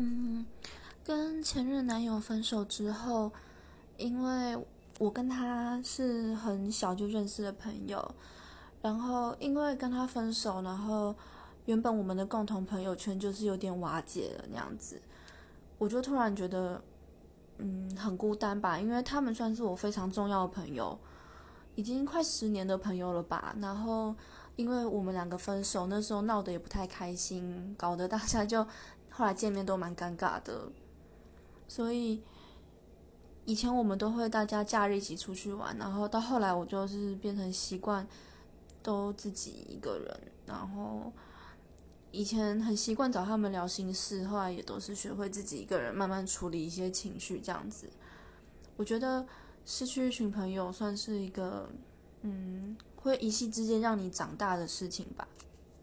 嗯，跟前任男友分手之后，因为我跟他是很小就认识的朋友，然后因为跟他分手，然后原本我们的共同朋友圈就是有点瓦解了那样子，我就突然觉得，嗯，很孤单吧，因为他们算是我非常重要的朋友，已经快十年的朋友了吧，然后因为我们两个分手，那时候闹得也不太开心，搞得大家就。后来见面都蛮尴尬的，所以以前我们都会大家假日一起出去玩，然后到后来我就是变成习惯都自己一个人，然后以前很习惯找他们聊心事，后来也都是学会自己一个人慢慢处理一些情绪这样子。我觉得失去一群朋友算是一个，嗯，会一夕之间让你长大的事情吧。